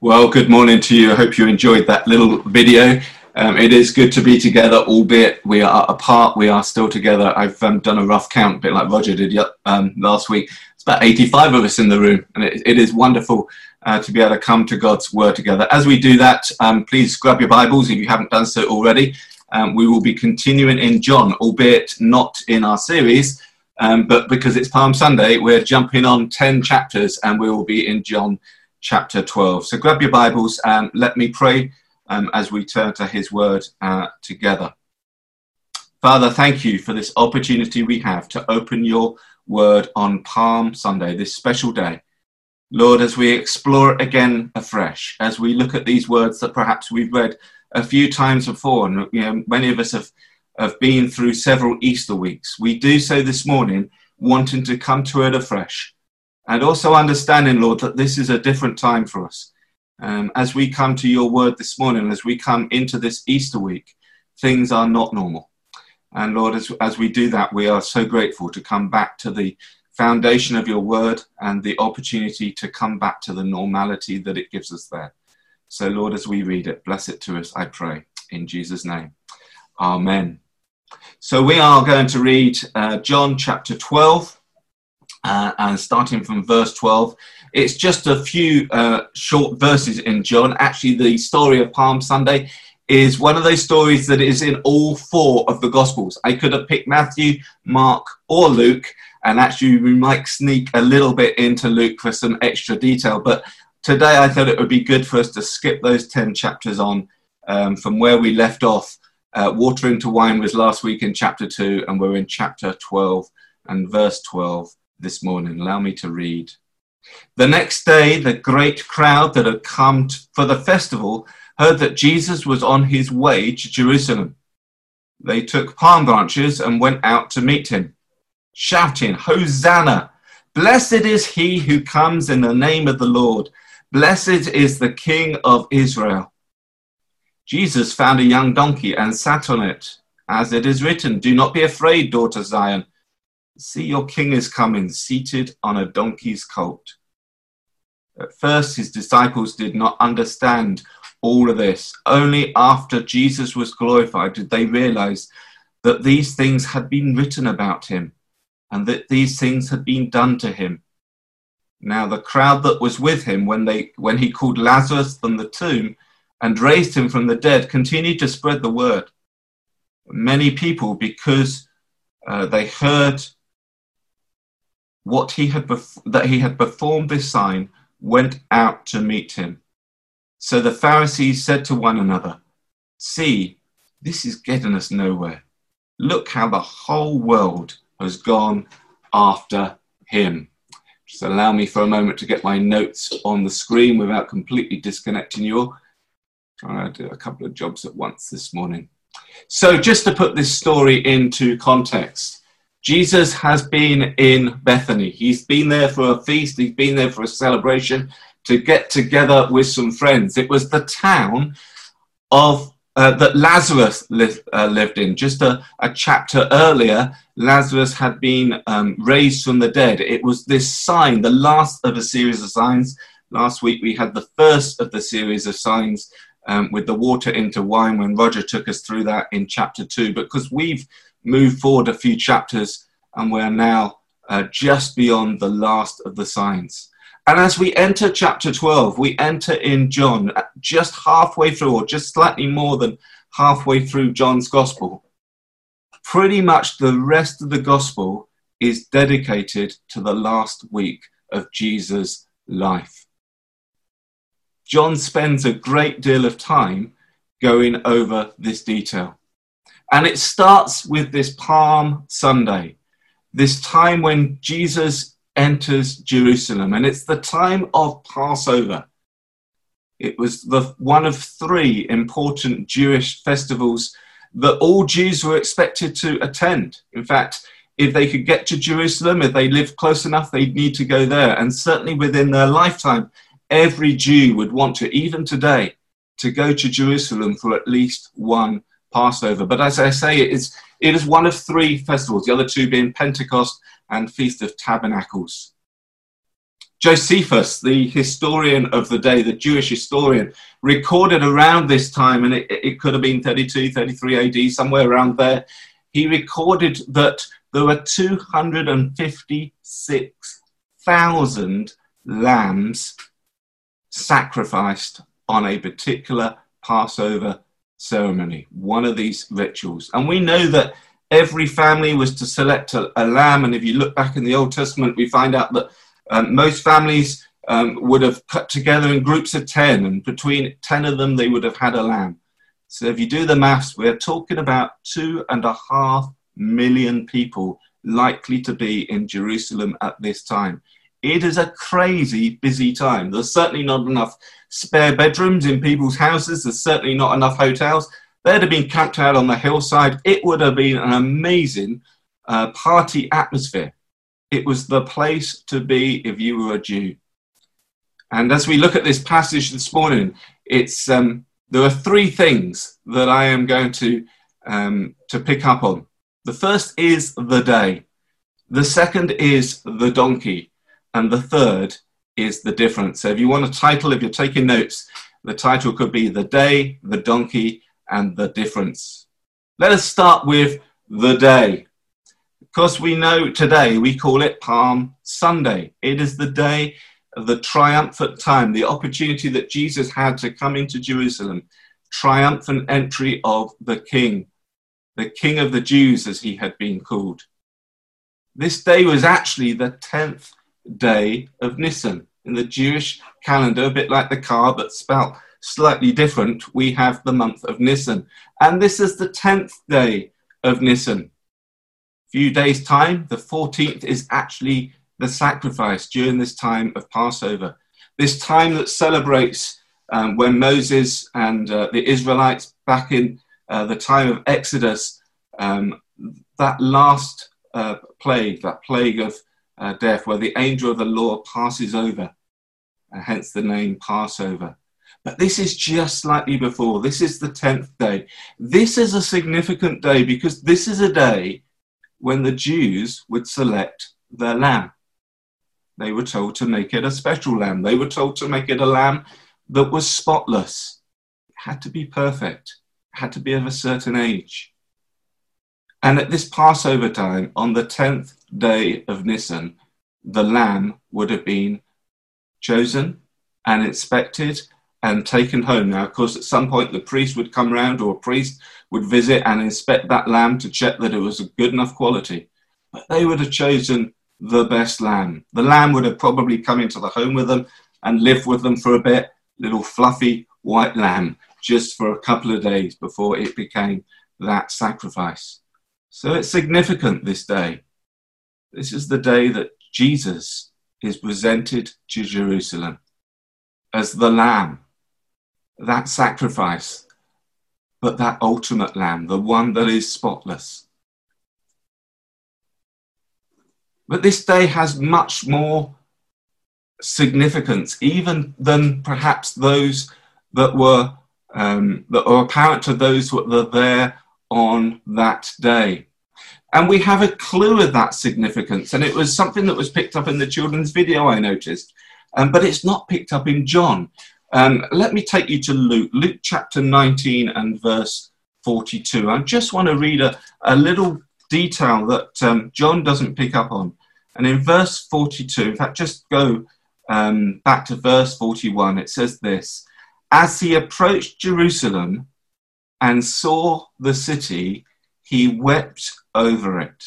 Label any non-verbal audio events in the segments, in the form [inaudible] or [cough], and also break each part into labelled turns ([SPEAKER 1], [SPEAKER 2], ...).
[SPEAKER 1] Well, good morning to you. I hope you enjoyed that little video. Um, it is good to be together, albeit we are apart. We are still together. I've um, done a rough count, a bit like Roger did um, last week. It's about 85 of us in the room, and it, it is wonderful uh, to be able to come to God's Word together. As we do that, um, please grab your Bibles if you haven't done so already. Um, we will be continuing in John, albeit not in our series, um, but because it's Palm Sunday, we're jumping on 10 chapters and we will be in John chapter 12. So grab your Bibles and let me pray um, as we turn to his word uh, together. Father, thank you for this opportunity we have to open your word on Palm Sunday, this special day. Lord, as we explore again afresh, as we look at these words that perhaps we've read a few times before, and you know, many of us have, have been through several Easter weeks, we do so this morning wanting to come to it afresh and also understanding, Lord, that this is a different time for us. Um, as we come to your word this morning, as we come into this Easter week, things are not normal. And Lord, as, as we do that, we are so grateful to come back to the foundation of your word and the opportunity to come back to the normality that it gives us there. So, Lord, as we read it, bless it to us, I pray, in Jesus' name. Amen. So, we are going to read uh, John chapter 12 uh, and starting from verse 12. It's just a few uh, short verses in John. Actually, the story of Palm Sunday is one of those stories that is in all four of the Gospels. I could have picked Matthew, Mark, or Luke, and actually, we might sneak a little bit into Luke for some extra detail. But today, I thought it would be good for us to skip those 10 chapters on um, from where we left off. Uh, Water into Wine was last week in chapter 2, and we're in chapter 12 and verse 12 this morning. Allow me to read. The next day, the great crowd that had come for the festival heard that Jesus was on his way to Jerusalem. They took palm branches and went out to meet him, shouting, Hosanna! Blessed is he who comes in the name of the Lord. Blessed is the King of Israel. Jesus found a young donkey and sat on it, as it is written, Do not be afraid, daughter Zion. See, your king is coming, seated on a donkey's colt. At first, his disciples did not understand all of this. Only after Jesus was glorified did they realize that these things had been written about him and that these things had been done to him. Now, the crowd that was with him when, they, when he called Lazarus from the tomb and raised him from the dead continued to spread the word. Many people, because uh, they heard what he had bef- that he had performed this sign went out to meet him. So the Pharisees said to one another, See, this is getting us nowhere. Look how the whole world has gone after him. Just allow me for a moment to get my notes on the screen without completely disconnecting you all. Trying to do a couple of jobs at once this morning. So, just to put this story into context, Jesus has been in Bethany. He's been there for a feast, he's been there for a celebration to get together with some friends. It was the town of uh, that Lazarus li- uh, lived in. Just a, a, chapter earlier, Lazarus had been um, raised from the dead. It was this sign, the last of a series of signs. Last week we had the first of the series of signs um, with the water into wine when Roger took us through that in chapter two. Because we've move forward a few chapters and we're now uh, just beyond the last of the signs. And as we enter chapter 12, we enter in John uh, just halfway through, or just slightly more than halfway through John's gospel. Pretty much the rest of the gospel is dedicated to the last week of Jesus' life. John spends a great deal of time going over this detail. And it starts with this Palm Sunday, this time when Jesus enters Jerusalem. And it's the time of Passover. It was the one of three important Jewish festivals that all Jews were expected to attend. In fact, if they could get to Jerusalem, if they lived close enough, they'd need to go there. And certainly within their lifetime, every Jew would want to, even today, to go to Jerusalem for at least one Passover. But as I say, it is, it is one of three festivals, the other two being Pentecost and Feast of Tabernacles. Josephus, the historian of the day, the Jewish historian, recorded around this time, and it, it could have been 32, 33 AD, somewhere around there. He recorded that there were 256,000 lambs sacrificed on a particular Passover ceremony, one of these rituals. And we know that every family was to select a, a lamb. And if you look back in the Old Testament, we find out that um, most families um, would have cut together in groups of 10, and between 10 of them, they would have had a lamb. So if you do the maths, we're talking about two and a half million people likely to be in Jerusalem at this time. It is a crazy busy time. There's certainly not enough spare bedrooms in people's houses. There's certainly not enough hotels. They'd have been camped out on the hillside. It would have been an amazing uh, party atmosphere. It was the place to be if you were a Jew. And as we look at this passage this morning, it's um, there are three things that I am going to um, to pick up on. The first is the day. The second is the donkey. And the third is the difference. So if you want a title, if you're taking notes, the title could be The Day, the Donkey, and the Difference. Let us start with the day. Because we know today we call it Palm Sunday. It is the day of the triumphant time, the opportunity that Jesus had to come into Jerusalem, triumphant entry of the King the King of the Jews, as he had been called. This day was actually the 10th day of Nisan. In the Jewish calendar, a bit like the car, but spelt slightly different, we have the month of Nisan. And this is the 10th day of Nisan. A few days' time, the 14th is actually the sacrifice during this time of Passover. This time that celebrates um, when Moses and uh, the Israelites back in uh, the time of Exodus, um, that last uh, plague, that plague of uh, death, where the angel of the Lord passes over, hence the name Passover. But this is just slightly before. This is the 10th day. This is a significant day because this is a day when the Jews would select their lamb. They were told to make it a special lamb. They were told to make it a lamb that was spotless. It had to be perfect it had to be of a certain age. And at this Passover time, on the 10th day of Nisan, the lamb would have been chosen and inspected and taken home. Now, of course, at some point the priest would come round or a priest would visit and inspect that lamb to check that it was a good enough quality. But they would have chosen the best lamb. The lamb would have probably come into the home with them and lived with them for a bit, little fluffy white lamb just for a couple of days before it became that sacrifice. So it's significant this day. This is the day that Jesus is presented to Jerusalem as the Lamb, that sacrifice, but that ultimate Lamb, the one that is spotless. But this day has much more significance, even than perhaps those that were um, that are apparent to those who were there on that day. And we have a clue of that significance. And it was something that was picked up in the children's video, I noticed. Um, but it's not picked up in John. Um, let me take you to Luke, Luke chapter 19 and verse 42. I just want to read a, a little detail that um, John doesn't pick up on. And in verse 42, in fact, just go um, back to verse 41, it says this as he approached Jerusalem and saw the city, he wept over it.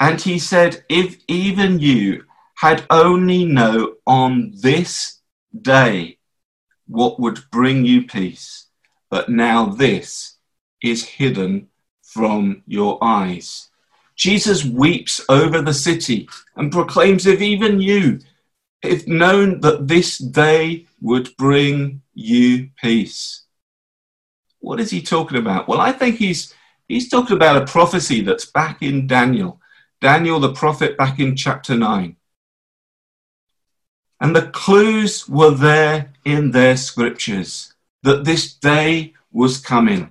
[SPEAKER 1] And he said, If even you had only known on this day what would bring you peace, but now this is hidden from your eyes. Jesus weeps over the city and proclaims, If even you if known that this day would bring you peace. What is he talking about? Well, I think he's he's talking about a prophecy that's back in Daniel. Daniel the prophet back in chapter 9. And the clues were there in their scriptures that this day was coming.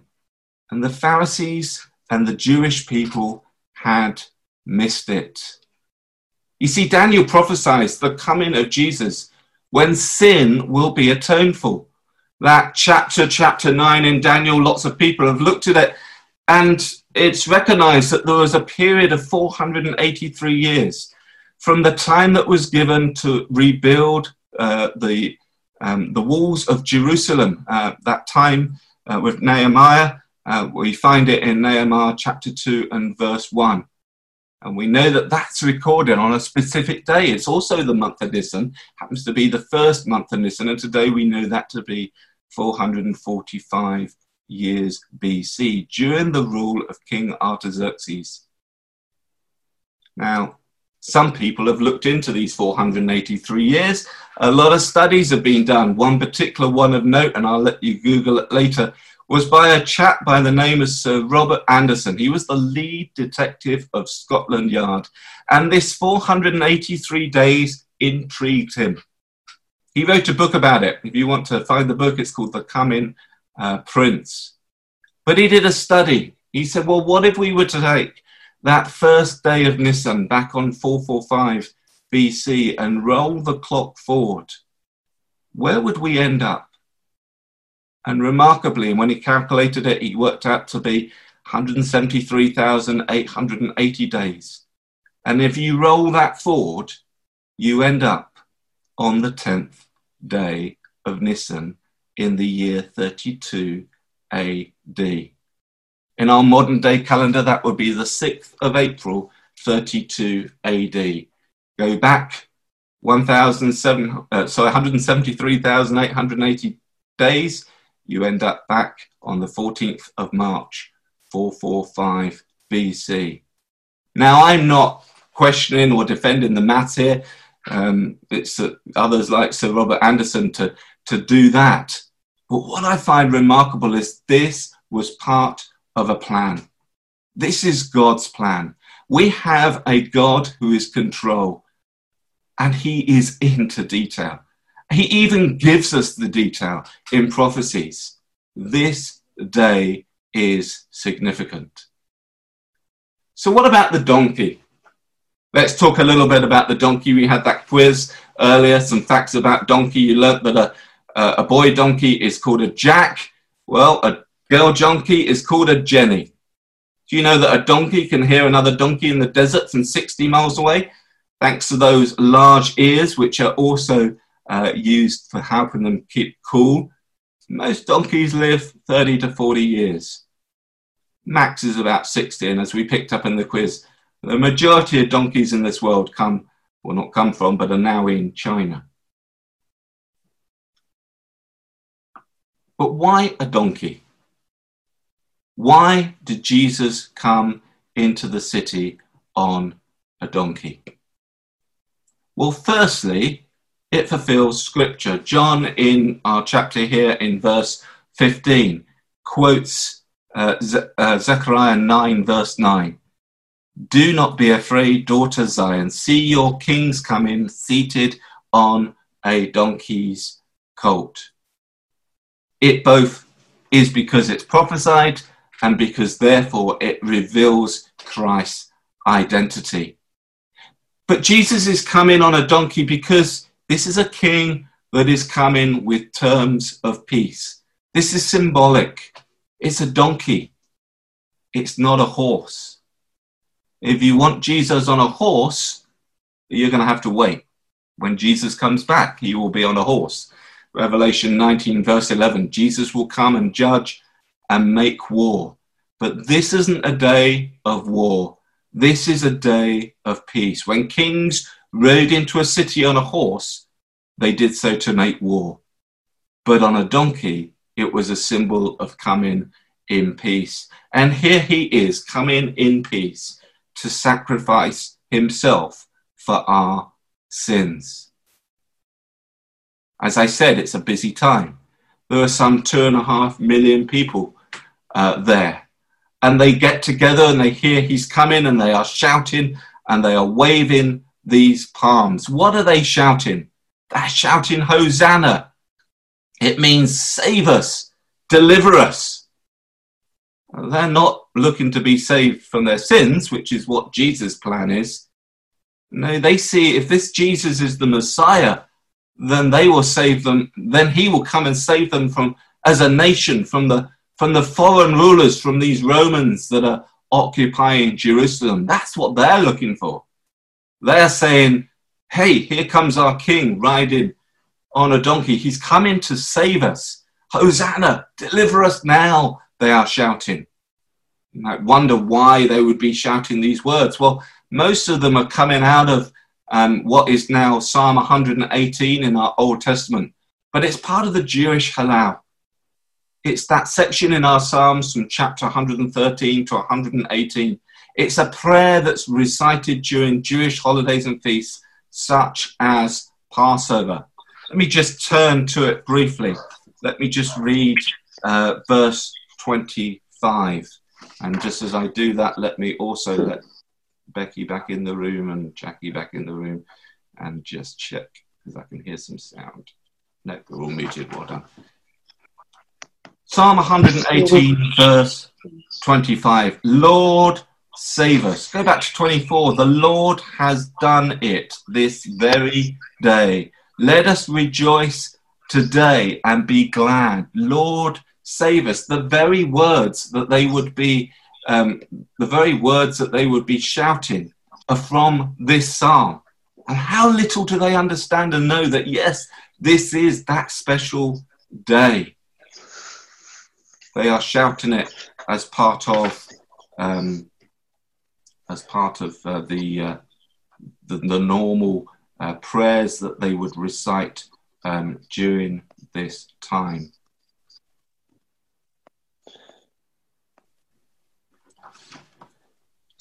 [SPEAKER 1] And the Pharisees and the Jewish people had missed it. You see, Daniel prophesies the coming of Jesus when sin will be atoned for. That chapter, chapter 9 in Daniel, lots of people have looked at it, and it's recognized that there was a period of 483 years from the time that was given to rebuild uh, the, um, the walls of Jerusalem. Uh, that time uh, with Nehemiah, uh, we find it in Nehemiah chapter 2 and verse 1. And we know that that's recorded on a specific day. It's also the month of Nisan, happens to be the first month of Nisan, and today we know that to be 445 years BC, during the rule of King Artaxerxes. Now, some people have looked into these 483 years. A lot of studies have been done. One particular one of note, and I'll let you Google it later, was by a chap by the name of Sir Robert Anderson. He was the lead detective of Scotland Yard. And this 483 days intrigued him. He wrote a book about it. If you want to find the book, it's called The Coming uh, Prince. But he did a study. He said, well, what if we were to take that first day of Nisan back on 445 BC and roll the clock forward? Where would we end up? And remarkably, when he calculated it, he worked out to be 173,880 days. And if you roll that forward, you end up on the 10th day of Nisan in the year 32 AD. In our modern day calendar, that would be the 6th of April, 32 AD. Go back 1,007, uh, sorry, 173,880 days you end up back on the 14th of March, 445 BC. Now, I'm not questioning or defending the maths here. Um, it's uh, others like Sir Robert Anderson to, to do that. But what I find remarkable is this was part of a plan. This is God's plan. We have a God who is control, and he is into detail. He even gives us the detail in prophecies. This day is significant. So, what about the donkey? Let's talk a little bit about the donkey. We had that quiz earlier, some facts about donkey. You learnt that a, a boy donkey is called a jack. Well, a girl donkey is called a jenny. Do you know that a donkey can hear another donkey in the desert from 60 miles away? Thanks to those large ears, which are also uh, used for helping them keep cool. Most donkeys live 30 to 40 years. Max is about 60, and as we picked up in the quiz, the majority of donkeys in this world come, well, not come from, but are now in China. But why a donkey? Why did Jesus come into the city on a donkey? Well, firstly, it fulfills scripture. John, in our chapter here in verse 15, quotes uh, Ze- uh, Zechariah 9, verse 9. Do not be afraid, daughter Zion. See your kings coming seated on a donkey's colt. It both is because it's prophesied and because therefore it reveals Christ's identity. But Jesus is coming on a donkey because this is a king that is coming with terms of peace. This is symbolic. It's a donkey. It's not a horse. If you want Jesus on a horse, you're going to have to wait. When Jesus comes back, he will be on a horse. Revelation 19, verse 11 Jesus will come and judge and make war. But this isn't a day of war. This is a day of peace. When kings rode into a city on a horse, they did so to make war. But on a donkey, it was a symbol of coming in peace. And here he is coming in peace to sacrifice himself for our sins. As I said, it's a busy time. There are some two and a half million people uh, there. And they get together and they hear he's coming and they are shouting and they are waving these palms. What are they shouting? They're shouting, Hosanna. It means save us, deliver us. They're not looking to be saved from their sins, which is what Jesus' plan is. No, they see if this Jesus is the Messiah, then they will save them. Then he will come and save them from as a nation from the from the foreign rulers, from these Romans that are occupying Jerusalem. That's what they're looking for. They're saying, "Hey, here comes our King riding on a donkey. He's coming to save us. Hosanna! Deliver us now!" They are shouting. You might wonder why they would be shouting these words. Well, most of them are coming out of um, what is now Psalm 118 in our Old Testament, but it's part of the Jewish Hallel. It's that section in our Psalms from chapter 113 to 118. It's a prayer that's recited during Jewish holidays and feasts, such as Passover. Let me just turn to it briefly. Let me just read uh, verse 25. And just as I do that, let me also let Becky back in the room and Jackie back in the room and just check because I can hear some sound. No, we're all muted. Well done. Psalm 118, verse 25. Lord, save us. Go back to 24. The Lord has done it this very day. Let us rejoice today and be glad. Lord, save us. The very words that they would be, um, the very words that they would be shouting are from this psalm. And how little do they understand and know that, yes, this is that special day. They are shouting it as part of, um, as part of uh, the, uh, the, the normal uh, prayers that they would recite um, during this time.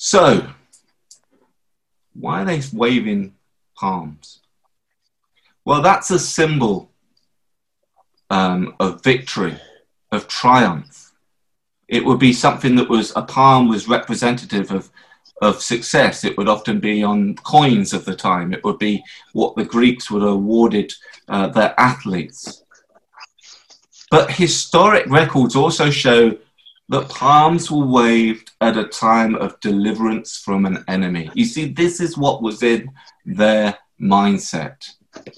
[SPEAKER 1] So, why are they waving palms? Well, that's a symbol um, of victory, of triumph. It would be something that was a palm was representative of of success. It would often be on coins of the time. It would be what the Greeks would have awarded uh, their athletes. But historic records also show that palms were waved at a time of deliverance from an enemy. You see, this is what was in their mindset.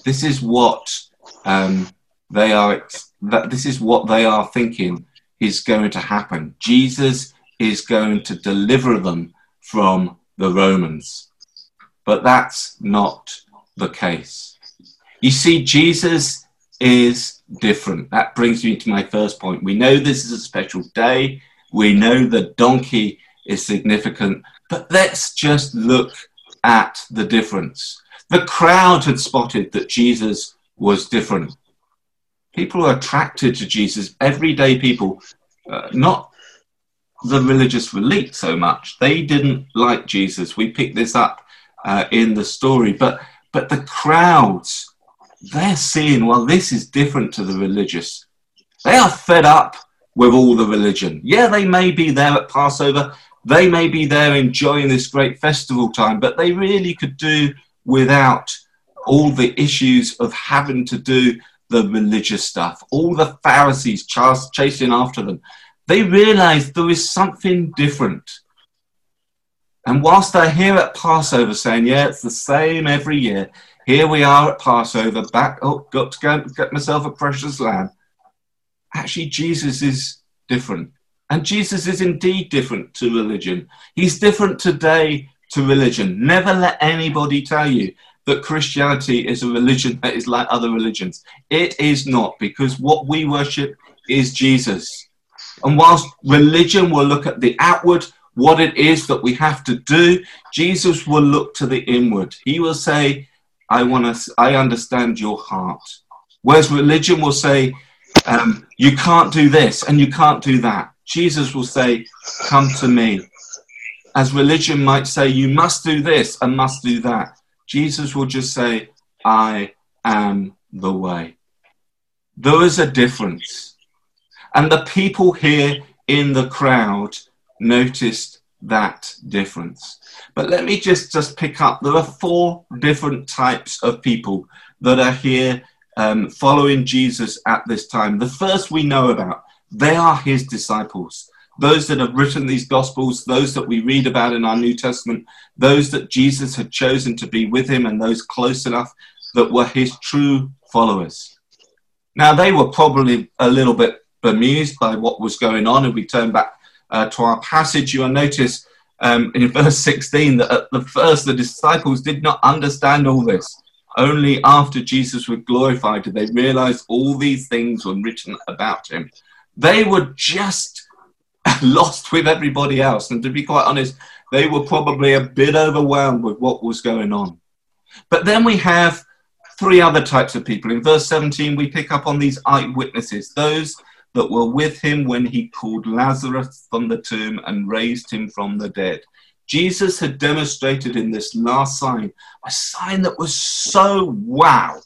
[SPEAKER 1] This is what um, they are. That this is what they are thinking is going to happen. Jesus is going to deliver them from the Romans, but that's not the case. You see, Jesus is different. That brings me to my first point. We know this is a special day. We know the donkey is significant, but let's just look at the difference. The crowd had spotted that Jesus was different. People are attracted to Jesus, everyday people, uh, not the religious elite so much. They didn't like Jesus. We pick this up uh, in the story, but but the crowds they're seeing, well, this is different to the religious. They are fed up with all the religion. Yeah, they may be there at Passover, they may be there enjoying this great festival time, but they really could do without all the issues of having to do the religious stuff, all the Pharisees chasing after them. They realize there is something different. And whilst they're here at Passover saying, yeah, it's the same every year, here we are at Passover, back, oh, got to get myself a precious lamb. Actually, Jesus is different. And Jesus is indeed different to religion. He's different today to religion. Never let anybody tell you that Christianity is a religion that is like other religions. It is not, because what we worship is Jesus. And whilst religion will look at the outward, what it is that we have to do, Jesus will look to the inward. He will say, I want to, I understand your heart. Whereas religion will say, um, you can't do this and you can't do that. Jesus will say, come to me. As religion might say, you must do this and must do that. Jesus will just say, I am the way. There is a difference. And the people here in the crowd noticed that difference. But let me just, just pick up. There are four different types of people that are here um, following Jesus at this time. The first we know about, they are his disciples. those that have written these Gospels, those that we read about in our New Testament, those that Jesus had chosen to be with him, and those close enough that were his true followers. Now, they were probably a little bit bemused by what was going on. and we turn back uh, to our passage, you'll notice um, [laughs] in verse 16 that at the first the disciples did not understand all this. Only after Jesus was glorified did they realize all these things were written about him. They were just [laughs] lost with everybody else. And to be quite honest, they were probably a bit overwhelmed with what was going on. But then we have three other types of people. In verse 17, we pick up on these eyewitnesses, those that were with him when he called Lazarus from the tomb and raised him from the dead. Jesus had demonstrated in this last sign a sign that was so wow.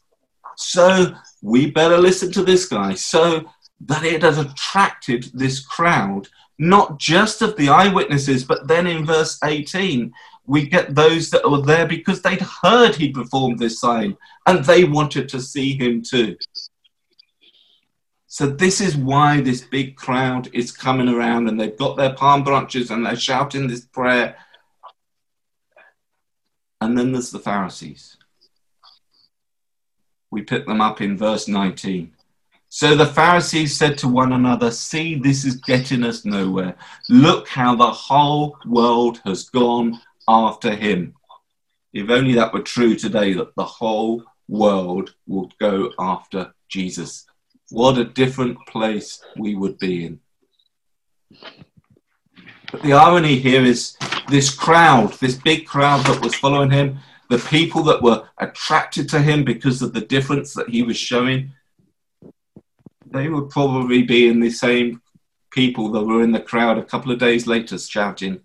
[SPEAKER 1] So we better listen to this guy. So that it had attracted this crowd, not just of the eyewitnesses, but then in verse 18, we get those that were there because they'd heard he performed this sign and they wanted to see him too. So this is why this big crowd is coming around and they've got their palm branches and they're shouting this prayer. And then there's the Pharisees. We pick them up in verse 19. So the Pharisees said to one another, See, this is getting us nowhere. Look how the whole world has gone after him. If only that were true today, that the whole world would go after Jesus what a different place we would be in. But the irony here is this crowd, this big crowd that was following him, the people that were attracted to him because of the difference that he was showing, they would probably be in the same people that were in the crowd a couple of days later shouting,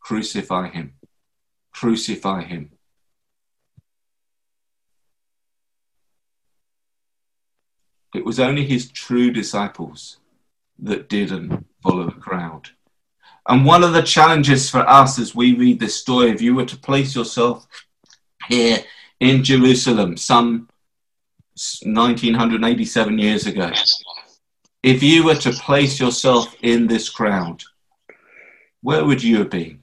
[SPEAKER 1] Crucify him! Crucify him! It was only his true disciples that didn't follow the crowd. And one of the challenges for us as we read this story, if you were to place yourself here in Jerusalem some 1987 years ago, if you were to place yourself in this crowd, where would you have been?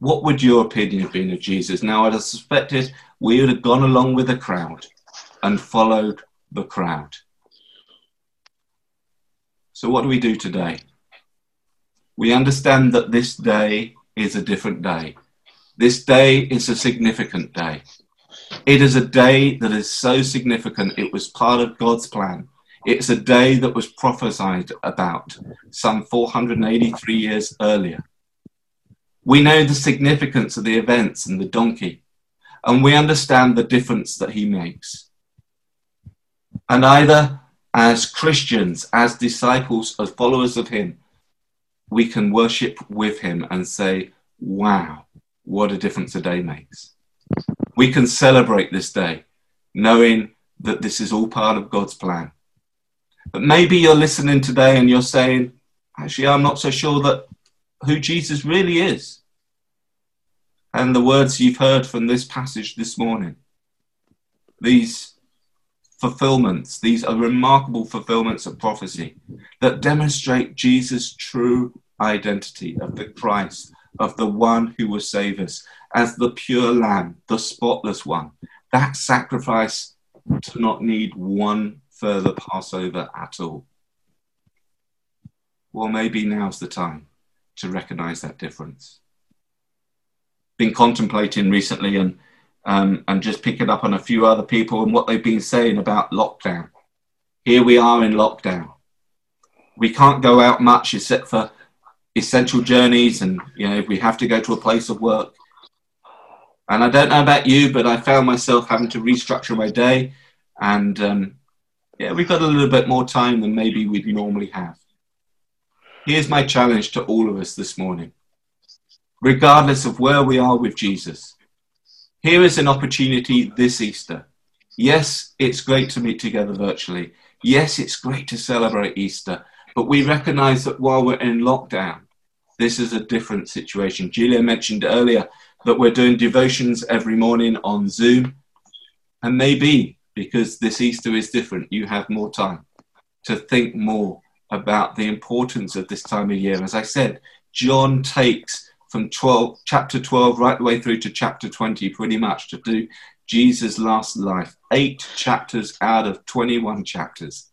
[SPEAKER 1] What would your opinion have been of Jesus? Now, I'd have suspected we would have gone along with the crowd and followed the crowd. So, what do we do today? We understand that this day is a different day. This day is a significant day. It is a day that is so significant, it was part of God's plan. It's a day that was prophesied about some 483 years earlier. We know the significance of the events and the donkey, and we understand the difference that he makes. And either as Christians, as disciples, as followers of Him, we can worship with Him and say, wow, what a difference a day makes. We can celebrate this day knowing that this is all part of God's plan. But maybe you're listening today and you're saying, actually, I'm not so sure that who Jesus really is. And the words you've heard from this passage this morning, these fulfillments. These are remarkable fulfillments of prophecy that demonstrate Jesus' true identity of the Christ, of the one who will save us, as the pure lamb, the spotless one. That sacrifice to not need one further Passover at all. Well, maybe now's the time to recognize that difference. Been contemplating recently and um, and just picking up on a few other people and what they've been saying about lockdown. Here we are in lockdown. We can't go out much except for essential journeys, and you know, if we have to go to a place of work. And I don't know about you, but I found myself having to restructure my day, and um, yeah, we've got a little bit more time than maybe we'd normally have. Here's my challenge to all of us this morning. Regardless of where we are with Jesus, here is an opportunity this Easter. Yes, it's great to meet together virtually. Yes, it's great to celebrate Easter. But we recognize that while we're in lockdown, this is a different situation. Julia mentioned earlier that we're doing devotions every morning on Zoom. And maybe because this Easter is different, you have more time to think more about the importance of this time of year. As I said, John takes from 12, chapter 12 right the way through to chapter 20, pretty much, to do Jesus' last life. Eight chapters out of 21 chapters.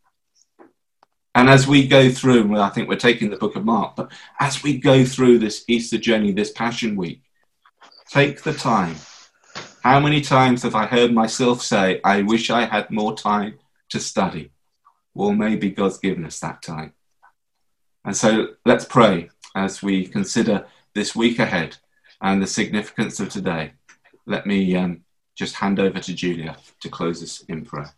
[SPEAKER 1] And as we go through, well, I think we're taking the book of Mark, but as we go through this Easter journey, this Passion Week, take the time. How many times have I heard myself say, I wish I had more time to study? Well, maybe God's given us that time. And so let's pray as we consider this week ahead and the significance of today. Let me um, just hand over to Julia to close us in prayer.